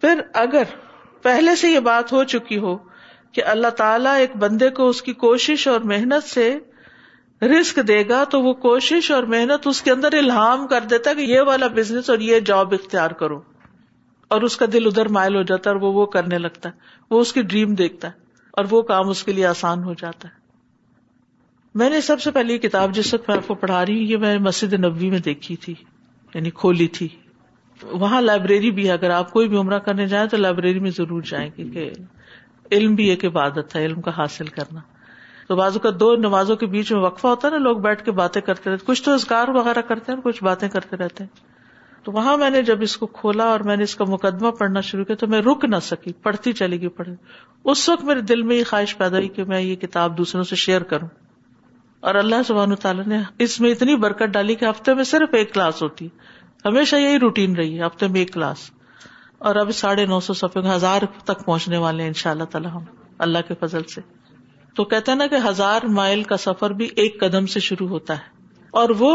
پھر اگر پہلے سے یہ بات ہو چکی ہو کہ اللہ تعالیٰ ایک بندے کو اس کی کوشش اور محنت سے رسک دے گا تو وہ کوشش اور محنت اس کے اندر الحام کر دیتا ہے کہ یہ والا بزنس اور یہ جاب اختیار کرو اور اس کا دل ادھر مائل ہو جاتا ہے اور وہ وہ کرنے لگتا ہے وہ اس کی ڈریم دیکھتا ہے اور وہ کام اس کے لیے آسان ہو جاتا ہے میں نے سب سے پہلے یہ کتاب جس وقت میں آپ کو پڑھا رہی ہوں یہ میں مسجد نبوی میں دیکھی تھی یعنی کھولی تھی وہاں لائبریری بھی ہے اگر آپ کوئی بھی عمرہ کرنے جائیں تو لائبریری میں ضرور جائیں گے کہ علم بھی ایک عبادت ہے علم کا حاصل کرنا تو بازو کا دو نمازوں کے بیچ میں وقفہ ہوتا ہے نا لوگ بیٹھ کے باتیں کرتے رہتے کچھ تو رزگار وغیرہ کرتے ہیں کچھ باتیں کرتے رہتے ہیں تو وہاں میں نے جب اس کو کھولا اور میں نے اس کا مقدمہ پڑھنا شروع کیا تو میں رک نہ سکی پڑھتی چلی گئی پڑھ اس وقت میرے دل میں یہ خواہش پیدا ہوئی کہ میں یہ کتاب دوسروں سے شیئر کروں اور اللہ سبحانہ تعالیٰ نے اس میں اتنی برکت ڈالی کہ ہفتے میں صرف ایک کلاس ہوتی ہے ہمیشہ یہی روٹین رہی ہے ہفتے میں ایک کلاس اور اب ساڑھے نو سو سفید ہزار تک پہنچنے والے ہیں ان شاء اللہ تعالیٰ ہم اللہ کے فضل سے تو کہتے ہیں نا کہ ہزار مائل کا سفر بھی ایک قدم سے شروع ہوتا ہے اور وہ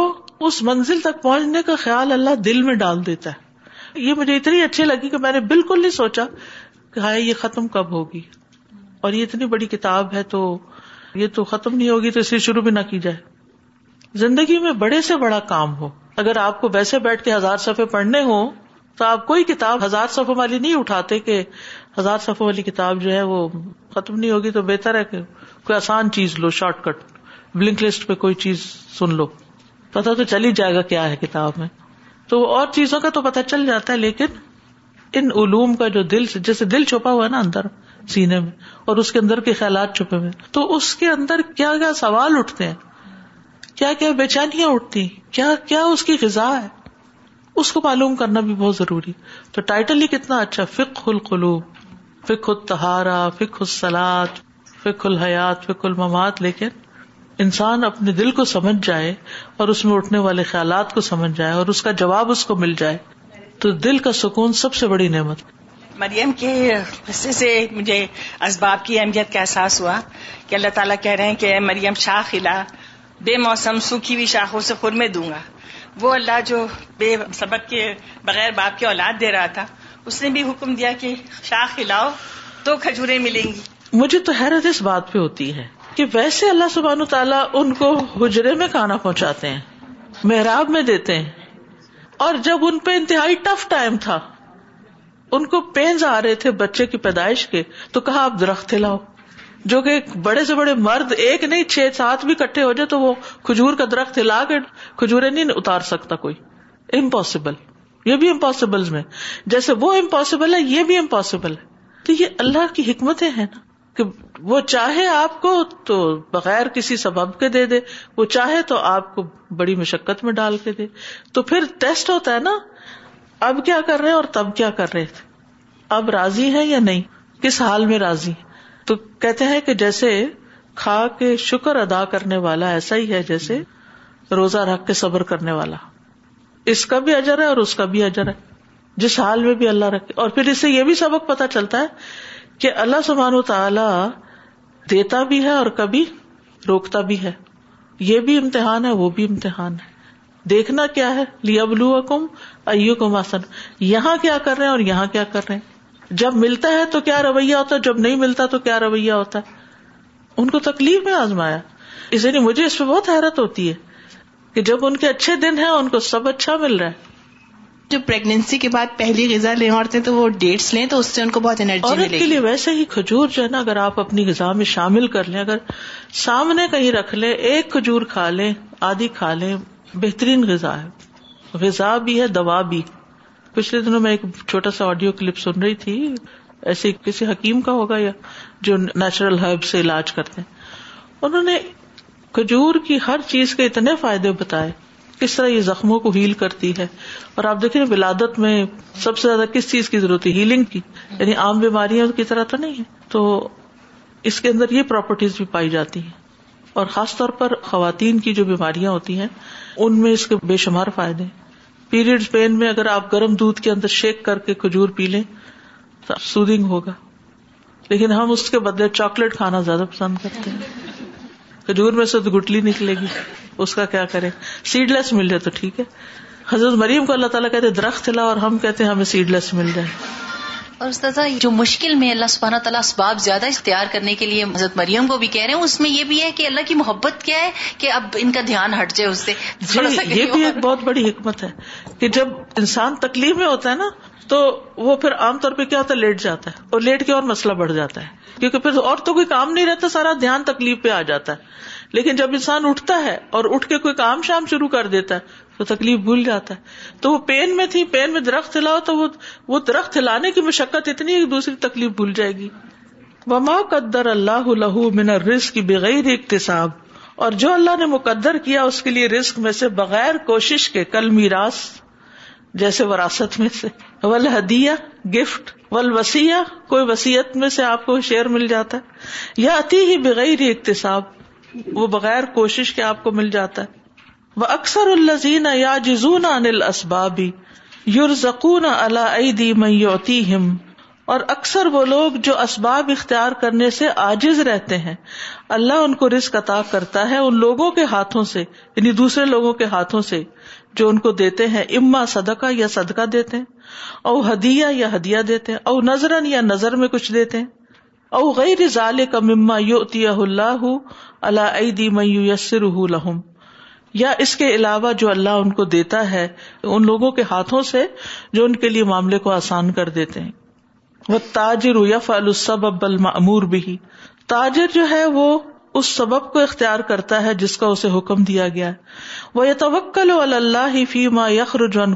اس منزل تک پہنچنے کا خیال اللہ دل میں ڈال دیتا ہے یہ مجھے اتنی اچھی لگی کہ میں نے بالکل نہیں سوچا کہ ہائے یہ ختم کب ہوگی اور یہ اتنی بڑی کتاب ہے تو یہ تو ختم نہیں ہوگی تو اسے شروع بھی نہ کی جائے زندگی میں بڑے سے بڑا کام ہو اگر آپ کو ویسے بیٹھ کے ہزار صفحے پڑھنے ہوں تو آپ کوئی کتاب ہزار صفحوں والی نہیں اٹھاتے کہ ہزار صفحوں والی کتاب جو ہے وہ ختم نہیں ہوگی تو بہتر ہے کہ کوئی آسان چیز لو شارٹ کٹ بلنک لسٹ پہ کوئی چیز سن لو پتا تو چل ہی جائے گا کیا ہے کتاب میں تو اور چیزوں کا تو پتا چل جاتا ہے لیکن ان علوم کا جو دل جیسے دل چھپا ہوا ہے نا اندر سینے میں اور اس کے اندر کے خیالات چھپے ہوئے تو اس کے اندر کیا کیا سوال اٹھتے ہیں کیا کیا بے چینیاں اٹھتی کیا کیا اس کی غذا ہے اس کو معلوم کرنا بھی بہت ضروری تو ٹائٹل ہی کتنا اچھا فک القلوب فک التہارا تہارا فک السلاد فک الحیات فک الممات لیکن انسان اپنے دل کو سمجھ جائے اور اس میں اٹھنے والے خیالات کو سمجھ جائے اور اس کا جواب اس کو مل جائے تو دل کا سکون سب سے بڑی نعمت مریم کے حصے سے مجھے اسباب کی اہمیت کا احساس ہوا کہ اللہ تعالیٰ کہہ رہے ہیں کہ مریم شاخ ہلا بے موسم سوکھی ہوئی شاخوں سے خرمے دوں گا وہ اللہ جو بے سبق کے بغیر باپ کے اولاد دے رہا تھا اس نے بھی حکم دیا کہ شاخ ہلاؤ تو کھجوریں ملیں گی مجھے تو حیرت اس بات پہ ہوتی ہے کہ ویسے اللہ سبحان تعالیٰ ان کو حجرے میں کھانا پہنچاتے ہیں محراب میں دیتے ہیں اور جب ان پہ انتہائی ٹف ٹائم تھا ان کو پینز آ رہے تھے بچے کی پیدائش کے تو کہا آپ درخت لاؤ جو کہ بڑے سے بڑے مرد ایک نہیں چھ سات بھی کٹھے ہو جائے تو وہ کھجور کا درخت ہلا کے کھجورے نہیں اتار سکتا کوئی امپاسبل یہ بھی امپاسبل میں جیسے وہ امپاسبل ہے یہ بھی امپاسبل ہے تو یہ اللہ کی حکمتیں ہیں نا کہ وہ چاہے آپ کو تو بغیر کسی سبب کے دے دے وہ چاہے تو آپ کو بڑی مشقت میں ڈال کے دے تو پھر ٹیسٹ ہوتا ہے نا اب کیا کر رہے اور تب کیا کر رہے تھے اب راضی ہے یا نہیں کس حال میں راضی تو کہتے ہیں کہ جیسے کھا کے شکر ادا کرنے والا ایسا ہی ہے جیسے روزہ رکھ کے صبر کرنے والا اس کا بھی اجر ہے اور اس کا بھی اجر ہے جس حال میں بھی اللہ رکھے اور پھر اس سے یہ بھی سبق پتا چلتا ہے کہ اللہ و تعالی دیتا بھی ہے اور کبھی روکتا بھی ہے یہ بھی امتحان ہے وہ بھی امتحان ہے دیکھنا کیا ہے لیا کم حکم کم آسن یہاں کیا کر رہے ہیں اور یہاں کیا کر رہے ہیں جب ملتا ہے تو کیا رویہ ہوتا ہے جب نہیں ملتا تو کیا رویہ ہوتا ہے ان کو تکلیف میں آزمایا اسی یعنی لیے مجھے اس پہ بہت حیرت ہوتی ہے کہ جب ان کے اچھے دن ہیں ان کو سب اچھا مل رہا ہے جو پریگنینسی کے بعد پہلی غذا لیں عورتیں تو وہ ڈیٹس لیں تو اس سے ان کو بہت انرجی عورت کے لیے ویسے ہی کھجور جو ہے نا اگر آپ اپنی غذا میں شامل کر لیں اگر سامنے کہیں رکھ لیں ایک کھجور کھا لیں آدھی کھا لیں بہترین غذا ہے غذا بھی ہے دوا بھی پچھلے دنوں میں ایک چھوٹا سا آڈیو کلپ سن رہی تھی ایسے کسی حکیم کا ہوگا یا جو نیچرل ہرب سے علاج کرتے ہیں انہوں نے کھجور کی ہر چیز کے اتنے فائدے بتائے کس طرح یہ زخموں کو ہیل کرتی ہے اور آپ دیکھیں ولادت میں سب سے زیادہ کس چیز کی ضرورت ہے ہیلنگ کی یعنی عام بیماریاں کی طرح تو نہیں ہے تو اس کے اندر یہ پراپرٹیز بھی پائی جاتی ہیں اور خاص طور پر خواتین کی جو بیماریاں ہوتی ہیں ان میں اس کے بے شمار فائدے پیریڈ پین میں اگر آپ گرم دودھ کے اندر شیک کر کے کھجور پی لیں تو سودنگ ہوگا لیکن ہم اس کے بدلے چاکلیٹ کھانا زیادہ پسند کرتے ہیں کھجور میں سے تو گٹلی نکلے گی اس کا کیا کرے سیڈ لیس مل جائے تو ٹھیک ہے حضرت مریم کو اللہ تعالیٰ کہتے درخت لا اور ہم کہتے ہمیں سیڈ لیس مل جائے اور استاذہ جو مشکل میں اللہ سبحانہ تعالیٰ اسباب زیادہ اختیار کرنے کے لیے حضرت مریم کو بھی کہہ رہے ہیں اس میں یہ بھی ہے کہ اللہ کی محبت کیا ہے کہ اب ان کا دھیان ہٹ جائے اس سے جی، یہ بھی ایک بہت بڑی حکمت ہے کہ جب انسان تکلیف میں ہوتا ہے نا تو وہ پھر عام طور پہ کیا ہوتا ہے لیٹ جاتا ہے اور لیٹ کے اور مسئلہ بڑھ جاتا ہے کیونکہ پھر اور تو کوئی کام نہیں رہتا سارا دھیان تکلیف پہ آ جاتا ہے لیکن جب انسان اٹھتا ہے اور اٹھ کے کوئی کام شام شروع کر دیتا ہے تو تکلیف بھول جاتا ہے تو وہ پین میں تھی پین میں درخت ہلاؤ تو وہ وہ درخت ہلانے کی مشقت اتنی ایک دوسری تکلیف بھول جائے گی وما قدر اللہ من رسک بغیر اقتصاب اور جو اللہ نے مقدر کیا اس کے لیے رسک میں سے بغیر کوشش کے کل میراث جیسے وراثت میں سے ول ہدیہ گفٹ ول وسیع کوئی وسیعت میں سے آپ کو شیئر مل جاتا ہے یا اتی ہی بغیر اقتصاب وہ بغیر کوشش کے آپ کو مل جاتا ہے وہ اکثر الزین یا جزون انل اسبابی یور زکون اللہ عید متی ہم اور اکثر وہ لوگ جو اسباب اختیار کرنے سے آجز رہتے ہیں اللہ ان کو رسک عطا کرتا ہے ان لوگوں کے ہاتھوں سے یعنی دوسرے لوگوں کے ہاتھوں سے جو ان کو دیتے ہیں اما صدقہ یا صدقہ دیتے ہیں او ہدیہ یا ہدیہ دیتے ہیں ہیں او او نظر یا میں کچھ دیتے غیر ضال کا مما اللہ عید میو یس رح الحم یا اس کے علاوہ جو اللہ ان کو دیتا ہے ان لوگوں کے ہاتھوں سے جو ان کے لیے معاملے کو آسان کر دیتے ہیں وہ تاجر یف فلسب اب امور بھی تاجر جو ہے وہ اس سبب کو اختیار کرتا ہے جس کا اسے حکم دیا گیا وہ توکل و اللہ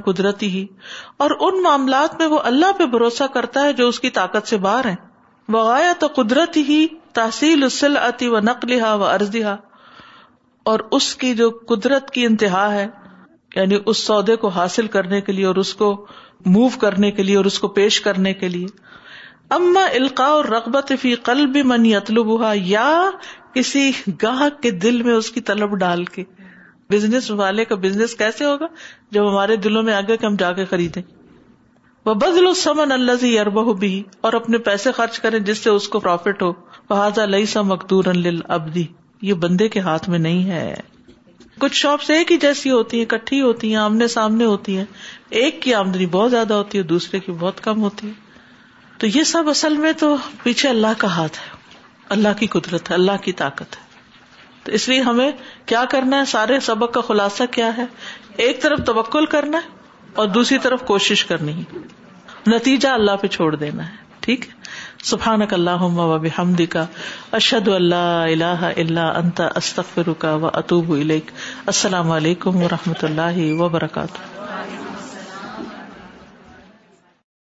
قدرتی ہی اور ان معاملات میں وہ اللہ پہ بھروسہ کرتا ہے جو اس کی طاقت سے باہر ہیں قدرت ہی تحصیل و و اور اس کی جو قدرت کی انتہا ہے یعنی اس سودے کو حاصل کرنے کے لیے اور اس کو موو کرنے کے لیے اور اس کو پیش کرنے کے لیے اما القاء اور رغبت فی قلب منی اطلوبہ یا کسی گاہک کے دل میں اس کی طلب ڈال کے بزنس والے کا بزنس کیسے ہوگا جب ہمارے دلوں میں آگے ہم جا کے خریدے اور اپنے پیسے خرچ کریں جس سے اس کو پروفیٹ ہو وہ سا ابدی یہ بندے کے ہاتھ میں نہیں ہے کچھ شاپس ایک ہی جیسی ہوتی ہیں کٹھی ہوتی ہیں آمنے سامنے ہوتی ہیں ایک کی آمدنی بہت زیادہ ہوتی ہے دوسرے کی بہت کم ہوتی ہے تو یہ سب اصل میں تو پیچھے اللہ کا ہاتھ ہے اللہ کی قدرت ہے اللہ کی طاقت ہے تو اس لیے ہمیں کیا کرنا ہے سارے سبق کا خلاصہ کیا ہے ایک طرف توکل کرنا ہے اور دوسری طرف کوشش کرنی ہے نتیجہ اللہ پہ چھوڑ دینا ہے ٹھیک ہے سبحانک اللہ بحمد کا اشد اللہ اللہ اللہ انت استف کا و اطوب علیک السلام علیکم و رحمۃ اللہ وبرکاتہ